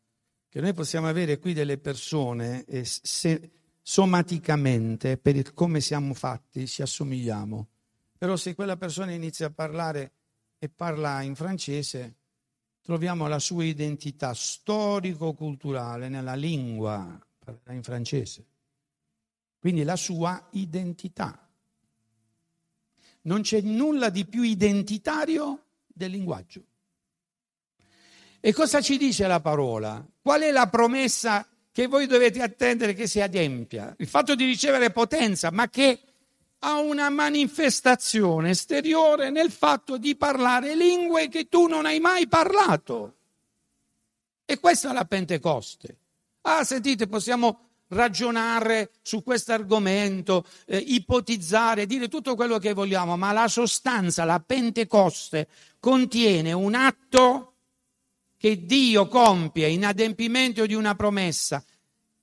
che noi possiamo avere qui delle persone e se, somaticamente, per il, come siamo fatti, ci assomigliamo. Però se quella persona inizia a parlare e parla in francese, troviamo la sua identità storico-culturale nella lingua, in francese. Quindi la sua identità. Non c'è nulla di più identitario del linguaggio. E cosa ci dice la parola? Qual è la promessa che voi dovete attendere che si adempia? Il fatto di ricevere potenza, ma che ha una manifestazione esteriore nel fatto di parlare lingue che tu non hai mai parlato. E questa è la Pentecoste. Ah, sentite, possiamo ragionare su questo argomento, eh, ipotizzare, dire tutto quello che vogliamo, ma la sostanza, la Pentecoste, contiene un atto che Dio compie in adempimento di una promessa,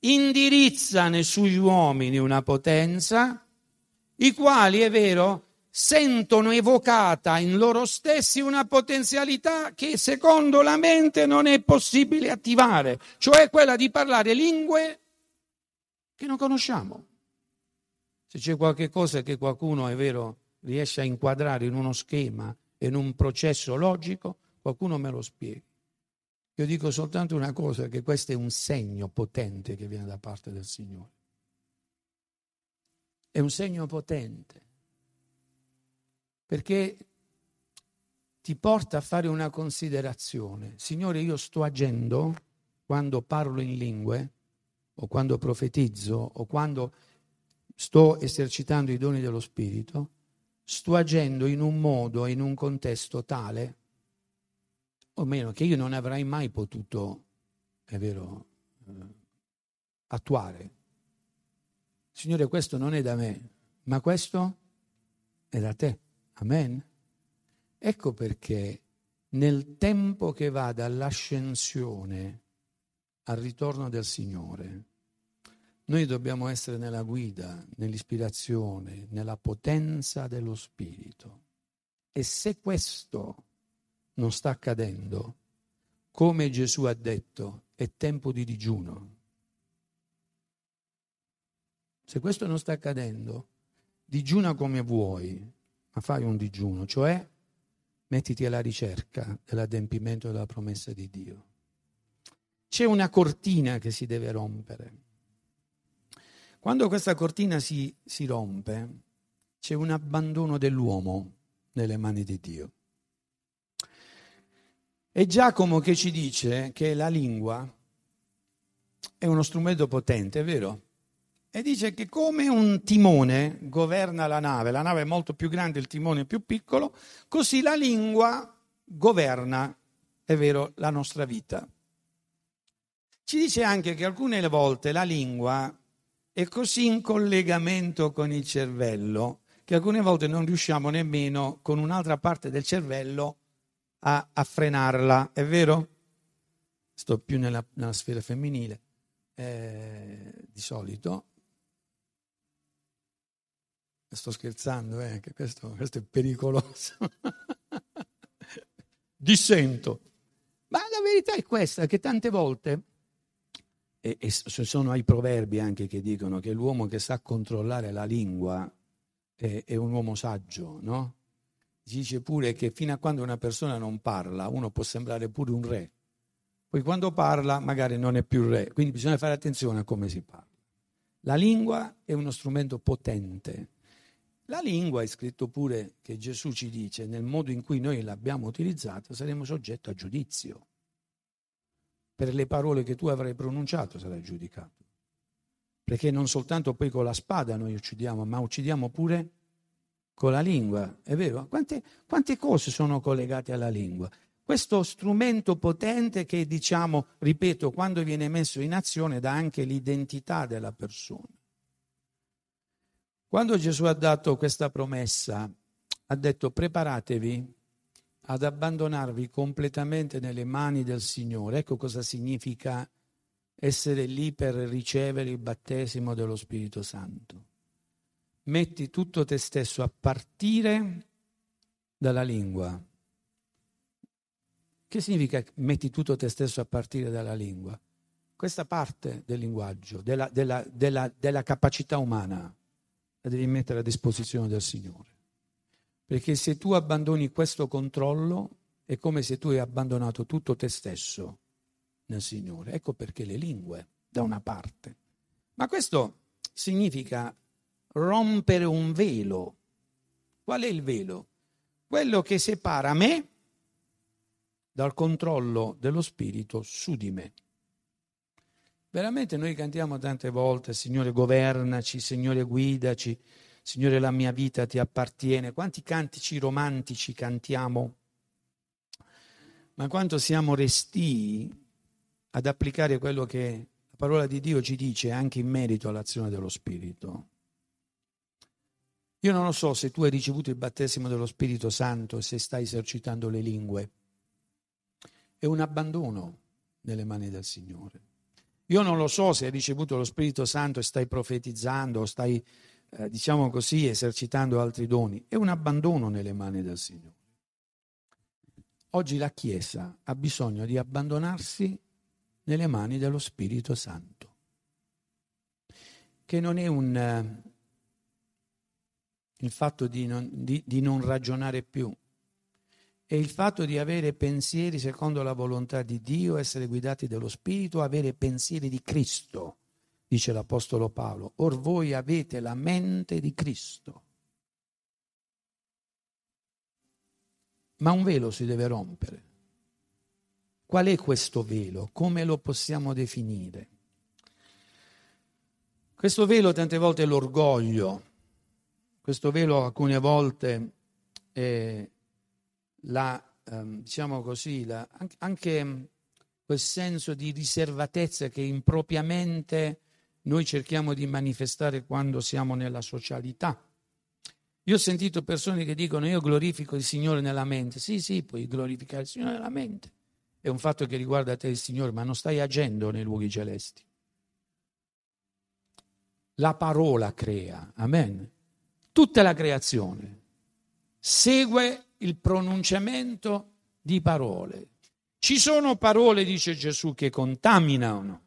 indirizza sugli uomini una potenza, i quali, è vero, sentono evocata in loro stessi una potenzialità che secondo la mente non è possibile attivare, cioè quella di parlare lingue che non conosciamo. Se c'è qualche cosa che qualcuno, è vero, riesce a inquadrare in uno schema, in un processo logico, qualcuno me lo spieghi. Io dico soltanto una cosa, che questo è un segno potente che viene da parte del Signore. È un segno potente, perché ti porta a fare una considerazione. Signore, io sto agendo quando parlo in lingue o quando profetizzo o quando sto esercitando i doni dello Spirito, sto agendo in un modo, in un contesto tale, o meno, che io non avrei mai potuto, è vero, eh, attuare. Signore, questo non è da me, ma questo è da te. Amen. Ecco perché nel tempo che va dall'ascensione al ritorno del Signore. Noi dobbiamo essere nella guida, nell'ispirazione, nella potenza dello Spirito. E se questo non sta accadendo, come Gesù ha detto, è tempo di digiuno. Se questo non sta accadendo, digiuna come vuoi, ma fai un digiuno, cioè mettiti alla ricerca dell'adempimento della promessa di Dio. C'è una cortina che si deve rompere. Quando questa cortina si, si rompe, c'è un abbandono dell'uomo nelle mani di Dio. È Giacomo che ci dice che la lingua è uno strumento potente, è vero? E dice che come un timone governa la nave, la nave è molto più grande, il timone è più piccolo, così la lingua governa, è vero, la nostra vita. Ci dice anche che alcune volte la lingua è così in collegamento con il cervello che alcune volte non riusciamo nemmeno con un'altra parte del cervello a, a frenarla, è vero? Sto più nella, nella sfera femminile, eh, di solito. Sto scherzando, eh, che questo, questo è pericoloso. Dissento. Ma la verità è questa, che tante volte, e, e sono i proverbi anche che dicono che l'uomo che sa controllare la lingua è, è un uomo saggio, no? dice pure che fino a quando una persona non parla, uno può sembrare pure un re. Poi quando parla magari non è più re, quindi bisogna fare attenzione a come si parla. La lingua è uno strumento potente. La lingua è scritto pure che Gesù ci dice, nel modo in cui noi l'abbiamo utilizzata saremo soggetto a giudizio. Per le parole che tu avrai pronunciato sarai giudicato. Perché non soltanto poi con la spada noi uccidiamo, ma uccidiamo pure con la lingua, è vero? Quante, quante cose sono collegate alla lingua? Questo strumento potente che, diciamo, ripeto, quando viene messo in azione dà anche l'identità della persona. Quando Gesù ha dato questa promessa, ha detto preparatevi ad abbandonarvi completamente nelle mani del Signore. Ecco cosa significa essere lì per ricevere il battesimo dello Spirito Santo metti tutto te stesso a partire dalla lingua. Che significa metti tutto te stesso a partire dalla lingua? Questa parte del linguaggio, della, della, della, della capacità umana, la devi mettere a disposizione del Signore. Perché se tu abbandoni questo controllo, è come se tu hai abbandonato tutto te stesso nel Signore. Ecco perché le lingue, da una parte. Ma questo significa rompere un velo. Qual è il velo? Quello che separa me dal controllo dello Spirito su di me. Veramente noi cantiamo tante volte, Signore governaci, Signore guidaci, Signore la mia vita ti appartiene. Quanti cantici romantici cantiamo? Ma quanto siamo restii ad applicare quello che la parola di Dio ci dice anche in merito all'azione dello Spirito? Io non lo so se tu hai ricevuto il battesimo dello Spirito Santo e se stai esercitando le lingue. È un abbandono nelle mani del Signore. Io non lo so se hai ricevuto lo Spirito Santo e stai profetizzando o stai, eh, diciamo così, esercitando altri doni. È un abbandono nelle mani del Signore. Oggi la Chiesa ha bisogno di abbandonarsi nelle mani dello Spirito Santo, che non è un il fatto di non, di, di non ragionare più, è il fatto di avere pensieri secondo la volontà di Dio, essere guidati dallo Spirito, avere pensieri di Cristo, dice l'Apostolo Paolo. Or voi avete la mente di Cristo. Ma un velo si deve rompere. Qual è questo velo? Come lo possiamo definire? Questo velo tante volte è l'orgoglio, questo velo alcune volte è la, ehm, diciamo così, la, anche quel senso di riservatezza che impropriamente noi cerchiamo di manifestare quando siamo nella socialità. Io ho sentito persone che dicono io glorifico il Signore nella mente. Sì, sì, puoi glorificare il Signore nella mente. È un fatto che riguarda te il Signore, ma non stai agendo nei luoghi celesti. La parola crea, amen tutta la creazione segue il pronunciamento di parole. Ci sono parole, dice Gesù, che contaminano,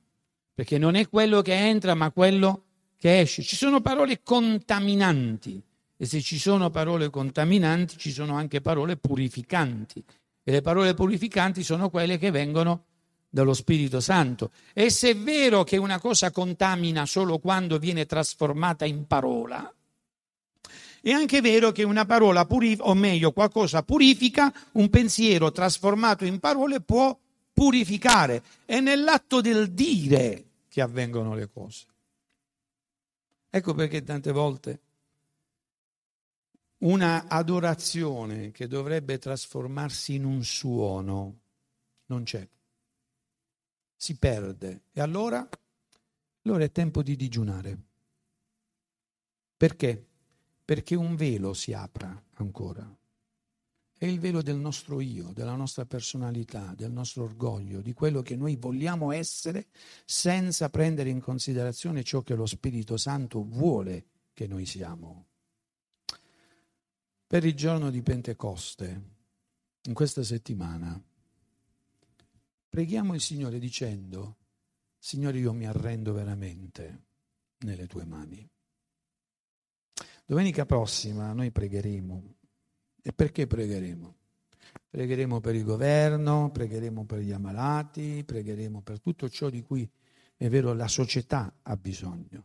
perché non è quello che entra, ma quello che esce. Ci sono parole contaminanti e se ci sono parole contaminanti ci sono anche parole purificanti e le parole purificanti sono quelle che vengono dallo Spirito Santo. E se è vero che una cosa contamina solo quando viene trasformata in parola, È anche vero che una parola purifica, o meglio, qualcosa purifica, un pensiero trasformato in parole può purificare. È nell'atto del dire che avvengono le cose. Ecco perché tante volte una adorazione che dovrebbe trasformarsi in un suono non c'è. Si perde. E allora? Allora è tempo di digiunare. Perché? Perché un velo si apra ancora. È il velo del nostro io, della nostra personalità, del nostro orgoglio, di quello che noi vogliamo essere senza prendere in considerazione ciò che lo Spirito Santo vuole che noi siamo. Per il giorno di Pentecoste, in questa settimana, preghiamo il Signore dicendo, Signore io mi arrendo veramente nelle tue mani. Domenica prossima noi pregheremo. E perché pregheremo? Pregheremo per il governo, pregheremo per gli ammalati, pregheremo per tutto ciò di cui è vero la società ha bisogno.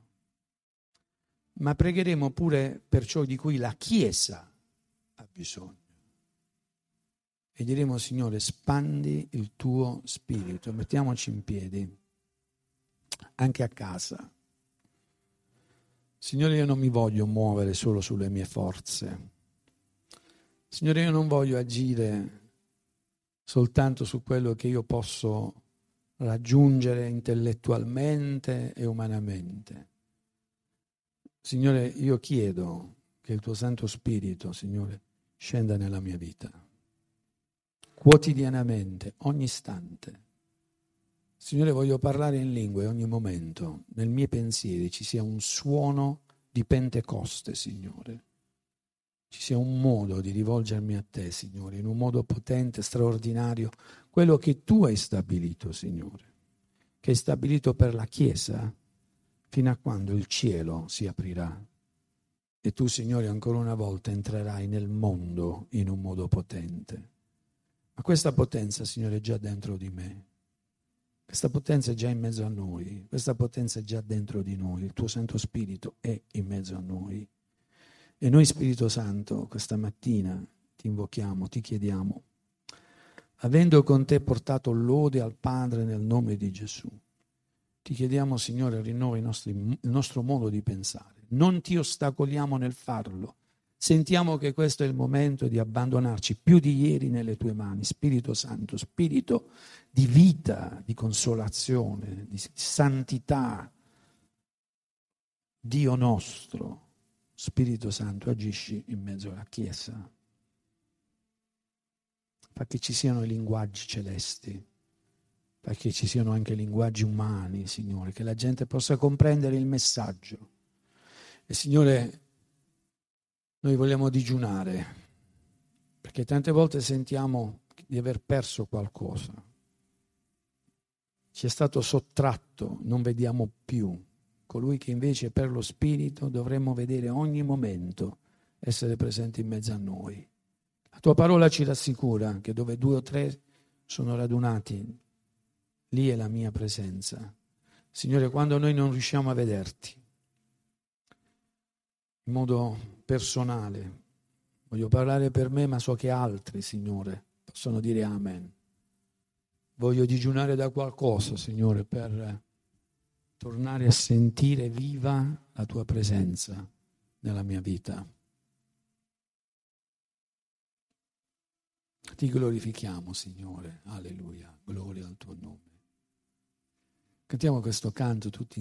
Ma pregheremo pure per ciò di cui la Chiesa ha bisogno. E diremo, Signore, spandi il tuo spirito. Mettiamoci in piedi, anche a casa. Signore, io non mi voglio muovere solo sulle mie forze. Signore, io non voglio agire soltanto su quello che io posso raggiungere intellettualmente e umanamente. Signore, io chiedo che il tuo Santo Spirito, Signore, scenda nella mia vita, quotidianamente, ogni istante. Signore, voglio parlare in lingue ogni momento, nel miei pensieri ci sia un suono di Pentecoste, Signore. Ci sia un modo di rivolgermi a te, Signore, in un modo potente, straordinario, quello che tu hai stabilito, Signore, che hai stabilito per la Chiesa fino a quando il cielo si aprirà. E tu, Signore, ancora una volta entrerai nel mondo in un modo potente. Ma questa potenza, Signore, è già dentro di me. Questa potenza è già in mezzo a noi, questa potenza è già dentro di noi, il tuo Santo Spirito è in mezzo a noi. E noi Spirito Santo questa mattina ti invochiamo, ti chiediamo, avendo con te portato lode al Padre nel nome di Gesù, ti chiediamo Signore rinnovi il nostro modo di pensare, non ti ostacoliamo nel farlo, Sentiamo che questo è il momento di abbandonarci più di ieri nelle tue mani, Spirito Santo, Spirito di vita, di consolazione, di santità. Dio nostro, Spirito Santo, agisci in mezzo alla Chiesa. Fa che ci siano i linguaggi celesti, fa che ci siano anche i linguaggi umani, Signore, che la gente possa comprendere il messaggio. E Signore, noi vogliamo digiunare, perché tante volte sentiamo di aver perso qualcosa. Ci è stato sottratto, non vediamo più. Colui che invece per lo Spirito dovremmo vedere ogni momento essere presente in mezzo a noi. La tua parola ci rassicura che dove due o tre sono radunati, lì è la mia presenza. Signore, quando noi non riusciamo a vederti, in modo personale. Voglio parlare per me, ma so che altri, Signore, possono dire Amen. Voglio digiunare da qualcosa, Signore, per tornare a sentire viva la tua presenza nella mia vita. Ti glorifichiamo, Signore. Alleluia. Gloria al tuo nome. Cantiamo questo canto tutti